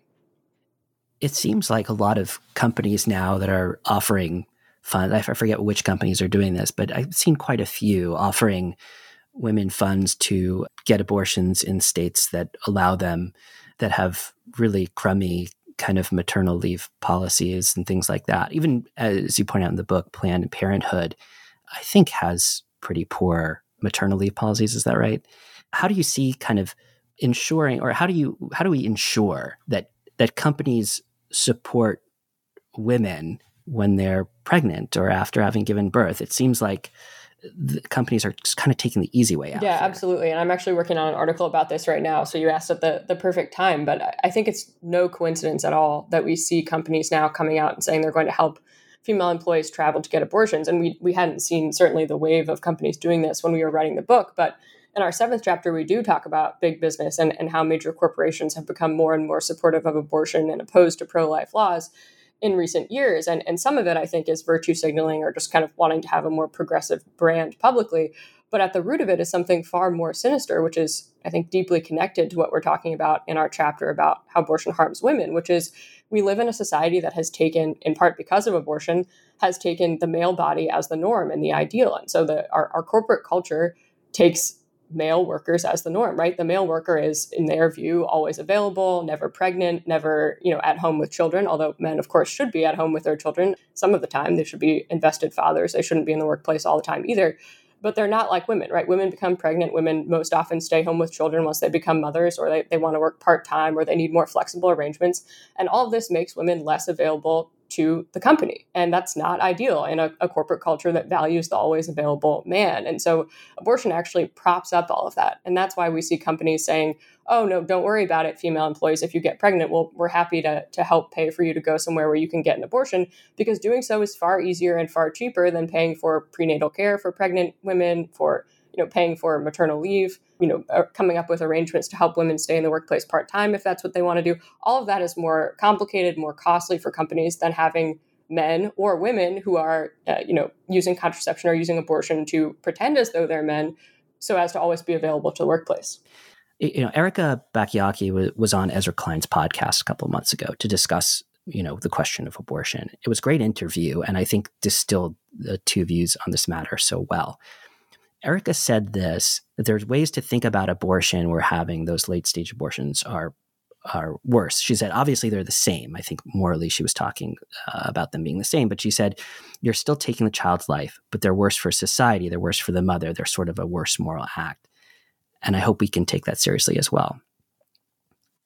it seems like a lot of companies now that are offering funds, I forget which companies are doing this, but I've seen quite a few offering women funds to get abortions in states that allow them, that have really crummy kind of maternal leave policies and things like that. Even as you point out in the book, Planned Parenthood, I think has pretty poor maternal leave policies. Is that right? How do you see kind of ensuring, or how do you how do we ensure that that companies support women when they're pregnant or after having given birth. It seems like the companies are just kind of taking the easy way out. Yeah, absolutely. And I'm actually working on an article about this right now. So you asked at the, the perfect time, but I think it's no coincidence at all that we see companies now coming out and saying they're going to help female employees travel to get abortions. And we, we hadn't seen certainly the wave of companies doing this when we were writing the book, but in our seventh chapter, we do talk about big business and, and how major corporations have become more and more supportive of abortion and opposed to pro life laws in recent years. And, and some of it, I think, is virtue signaling or just kind of wanting to have a more progressive brand publicly. But at the root of it is something far more sinister, which is, I think, deeply connected to what we're talking about in our chapter about how abortion harms women, which is we live in a society that has taken, in part because of abortion, has taken the male body as the norm and the ideal. And so the, our, our corporate culture takes male workers as the norm, right? The male worker is, in their view, always available, never pregnant, never, you know, at home with children, although men, of course, should be at home with their children some of the time. They should be invested fathers. They shouldn't be in the workplace all the time either. But they're not like women, right? Women become pregnant. Women most often stay home with children once they become mothers or they, they want to work part time or they need more flexible arrangements. And all of this makes women less available to the company. And that's not ideal in a, a, corporate culture that values the always available man. And so abortion actually props up all of that. And that's why we see companies saying, oh, no, don't worry about it, female employees. If you get pregnant, well, we're happy to, to help pay for you to go somewhere where you can get an abortion because doing so is far easier and far cheaper than paying for prenatal care for pregnant women, for you know, paying for maternal leave, you know, uh, coming up with arrangements to help women stay in the workplace part time if that's what they want to do. All of that is more complicated, more costly for companies than having men or women who are, uh, you know, using contraception or using abortion to pretend as though they're men, so as to always be available to the workplace. You know, Erika Bachiochi was, was on Ezra Klein's podcast a couple of months ago to discuss you know the question of abortion it was a great interview and i think distilled the two views on this matter so well Erika said this that there's ways to think about abortion where having those late stage abortions are are worse. She said, obviously, they're the same. I think morally she was talking uh, about them being the same, but she said, you're still taking the child's life, but they're worse for society. They're worse for the mother. They're sort of a worse moral act. And I hope we can take that seriously as well.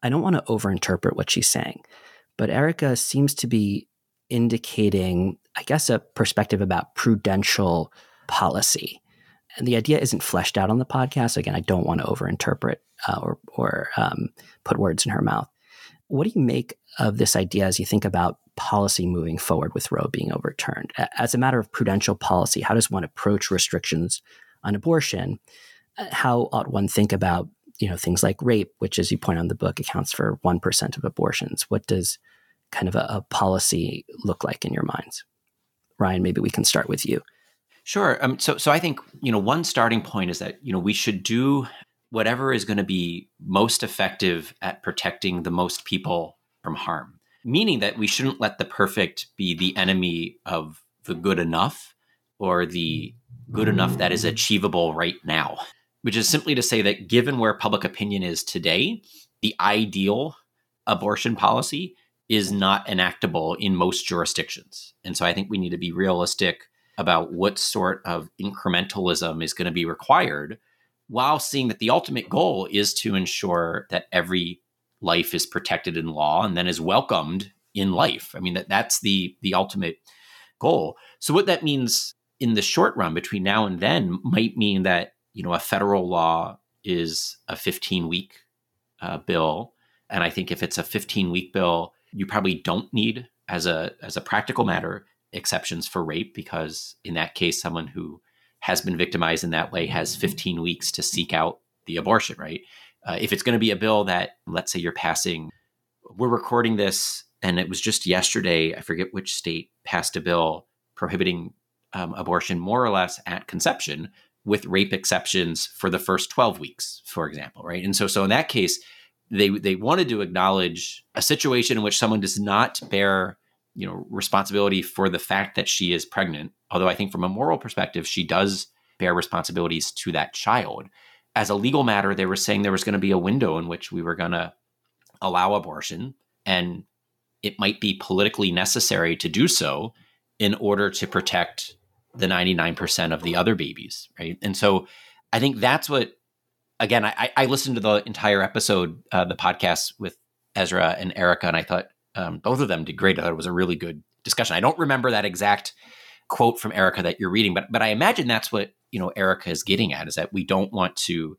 I don't want to overinterpret what she's saying, but Erika seems to be indicating, I guess, a perspective about prudential policy. And the idea isn't fleshed out on the podcast. Again, I don't want to overinterpret uh, or, or um, put words in her mouth. What do you make of this idea as you think about policy moving forward with Roe being overturned? As a matter of prudential policy, how does one approach restrictions on abortion? Uh, how ought one think about you know things like rape, which, as you point out in the book, accounts for one percent of abortions? What does kind of a, a policy look like in your minds? Ryan, maybe we can start with you. Sure. Um, so, so I think you know one starting point is that you know we should do whatever is going to be most effective at protecting the most people from harm. Meaning that we shouldn't let the perfect be the enemy of the good enough or the good enough that is achievable right now. Which is simply to say that given where public opinion is today, the ideal abortion policy is not enactable in most jurisdictions. And so I think we need to be realistic about what sort of incrementalism is going to be required while seeing that the ultimate goal is to ensure that every life is protected in law and then is welcomed in life. I mean that that's the the ultimate goal. So what that means in the short run between now and then might mean that you know a federal law is a 15 week uh, bill and I think if it's a 15 week bill you probably don't need as a as a practical matter exceptions for rape because in that case someone who has been victimized in that way has 15 weeks to seek out the abortion right? Uh, if it's going to be a bill that let's say you're passing we're recording this and it was just yesterday i forget which state passed a bill prohibiting um, abortion more or less at conception with rape exceptions for the first 12 weeks for example right? And so so in that case they they wanted to acknowledge a situation in which someone does not bear you know responsibility for the fact that she is pregnant. Although i think from a moral perspective she does bear responsibilities to that child. As a legal matter they were saying there was going to be a window in which we were going to allow abortion and it might be politically necessary to do so in order to protect the 99% of the other babies right? And so i think that's what again, I, I listened to the entire episode, uh, the podcast with Ezra and Erika, and I thought um, both of them did great. I thought it was a really good discussion. I don't remember that exact quote from Erika that you're reading, but but I imagine that's what you know Erika is getting at is that we don't want to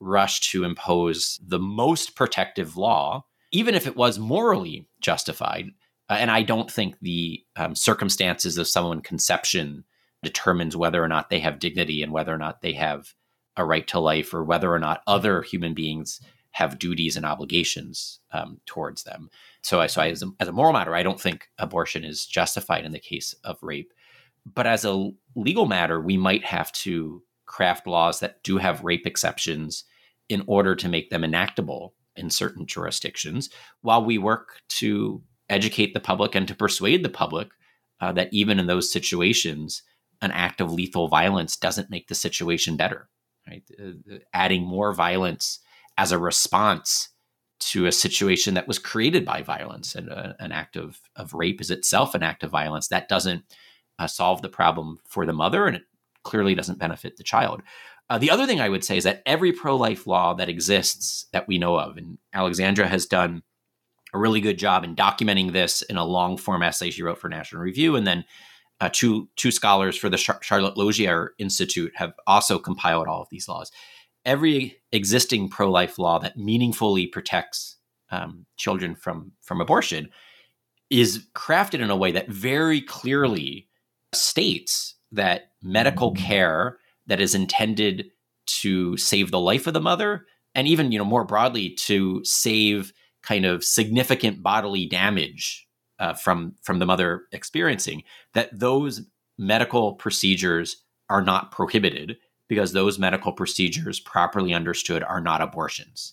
rush to impose the most protective law, even if it was morally justified. Uh, and I don't think the um, circumstances of someone conception determines whether or not they have dignity and whether or not they have a right to life or whether or not other human beings have duties and obligations um, towards them. So, I, so I, as, a, as a moral matter, I don't think abortion is justified in the case of rape. But as a legal matter, we might have to craft laws that do have rape exceptions in order to make them enactable in certain jurisdictions while we work to educate the public and to persuade the public uh, that even in those situations, an act of lethal violence doesn't make the situation better right? Uh, adding more violence as a response to a situation that was created by violence and uh, an act of, of rape is itself an act of violence that doesn't uh, solve the problem for the mother and it clearly doesn't benefit the child uh, the other thing i would say is that every pro-life law that exists that we know of and alexandra has done a really good job in documenting this in a long form essay she wrote for national review and then uh, two two scholars for the Char- Charlotte Lozier Institute have also compiled all of these laws. Every existing pro life law that meaningfully protects um, children from from abortion is crafted in a way that very clearly states that medical care that is intended to save the life of the mother and even you know more broadly to save kind of significant bodily damage uh, from from the mother experiencing that those medical procedures are not prohibited because those medical procedures properly understood are not abortions.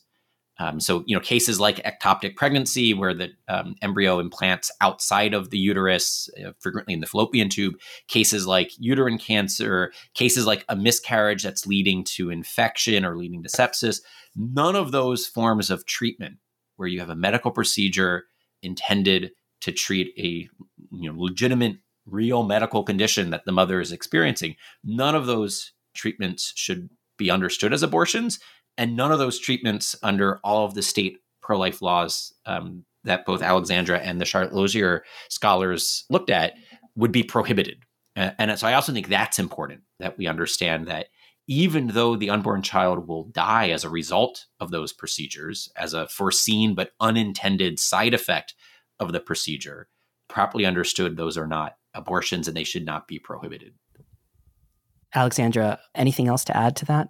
Um, so, you know, cases like ectopic pregnancy, where the um, embryo implants outside of the uterus, uh, frequently in the fallopian tube, cases like uterine cancer, cases like a miscarriage that's leading to infection or leading to sepsis, none of those forms of treatment where you have a medical procedure intended to treat a you know legitimate real medical condition that the mother is experiencing none of those treatments should be understood as abortions and none of those treatments under all of the state pro-life laws um, that both alexandra and the charlotte lozier scholars looked at would be prohibited and so i also think that's important that we understand that even though the unborn child will die as a result of those procedures, as a foreseen but unintended side effect of the procedure, properly understood, those are not abortions and they should not be prohibited. Alexandra, anything else to add to that?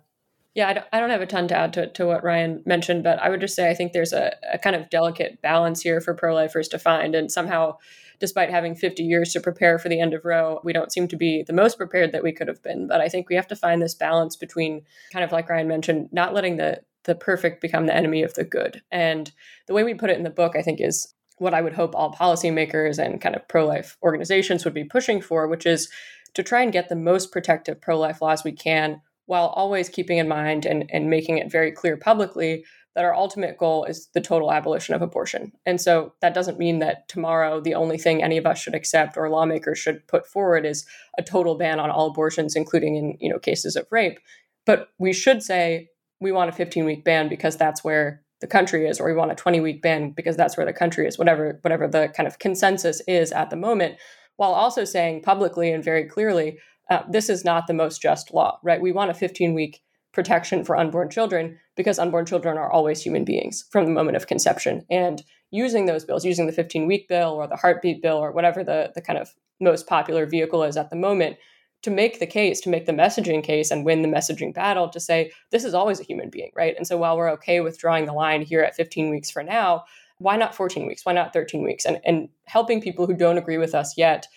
Yeah, I don't, I don't have a ton to add to, to what Ryan mentioned, but I would just say I think there's a, a kind of delicate balance here for pro lifers to find. And somehow despite having 50 years to prepare for the end of Roe, we don't seem to be the most prepared that we could have been. But I think we have to find this balance between kind of like Ryan mentioned, not letting the the perfect become the enemy of the good. And the way we put it in the book, I think, is what I would hope all policymakers and kind of pro life organizations would be pushing for, which is to try and get the most protective pro life laws we can while always keeping in mind and, and making it very clear publicly that our ultimate goal is the total abolition of abortion. And so that doesn't mean that tomorrow the only thing any of us should accept or lawmakers should put forward is a total ban on all abortions, including in you know cases of rape. But we should say we want a 15 week ban because that's where the country is, or we want a 20 week ban because that's where the country is, whatever whatever the kind of consensus is at the moment, while also saying publicly and very clearly, uh, this is not the most just law, right? We want a 15 week protection for unborn children because unborn children are always human beings from the moment of conception. And using those bills, using the 15 week bill or the heartbeat bill or whatever the, the kind of most popular vehicle is at the moment, to make the case, to make the messaging case and win the messaging battle to say, this is always a human being, right? And so while we're okay with drawing the line here at 15 weeks for now, why not 14 weeks? Why not 13 weeks? And, and helping people who don't agree with us yet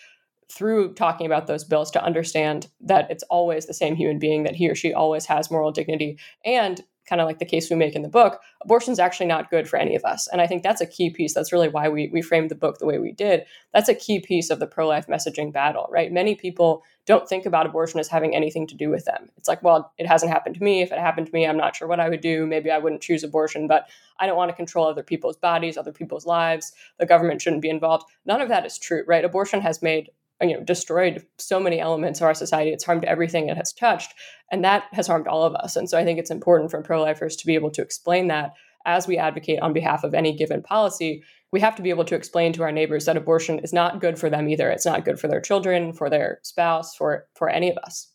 through talking about those bills to understand that it's always the same human being, that he or she always has moral dignity. And kind of like the case we make in the book, abortion is actually not good for any of us. And I think that's a key piece. That's really why we, we framed the book the way we did. That's a key piece of the pro life messaging battle, right? Many people don't think about abortion as having anything to do with them. It's like, well, it hasn't happened to me. If it happened to me, I'm not sure what I would do. Maybe I wouldn't choose abortion, but I don't want to control other people's bodies, other people's lives. The government shouldn't be involved. None of that is true, right? Abortion has made you know destroyed so many elements of our society it's harmed everything it has touched and that has harmed all of us. And so i think it's important for pro-lifers to be able to explain that. As we advocate on behalf of any given policy we have to be able to explain to our neighbors that abortion is not good for them either. It's not good for their children for their spouse for for any of us.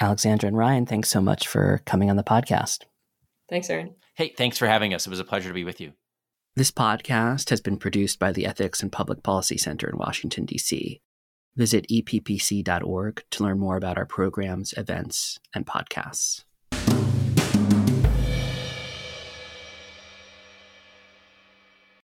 Alexandra and ryan thanks so much for coming on the podcast. Thanks aaron hey thanks for having us. It was a pleasure to be with you. This podcast has been produced by the Ethics and Public Policy Center in Washington, D.C. Visit eppc.org to learn more about our programs, events, and podcasts.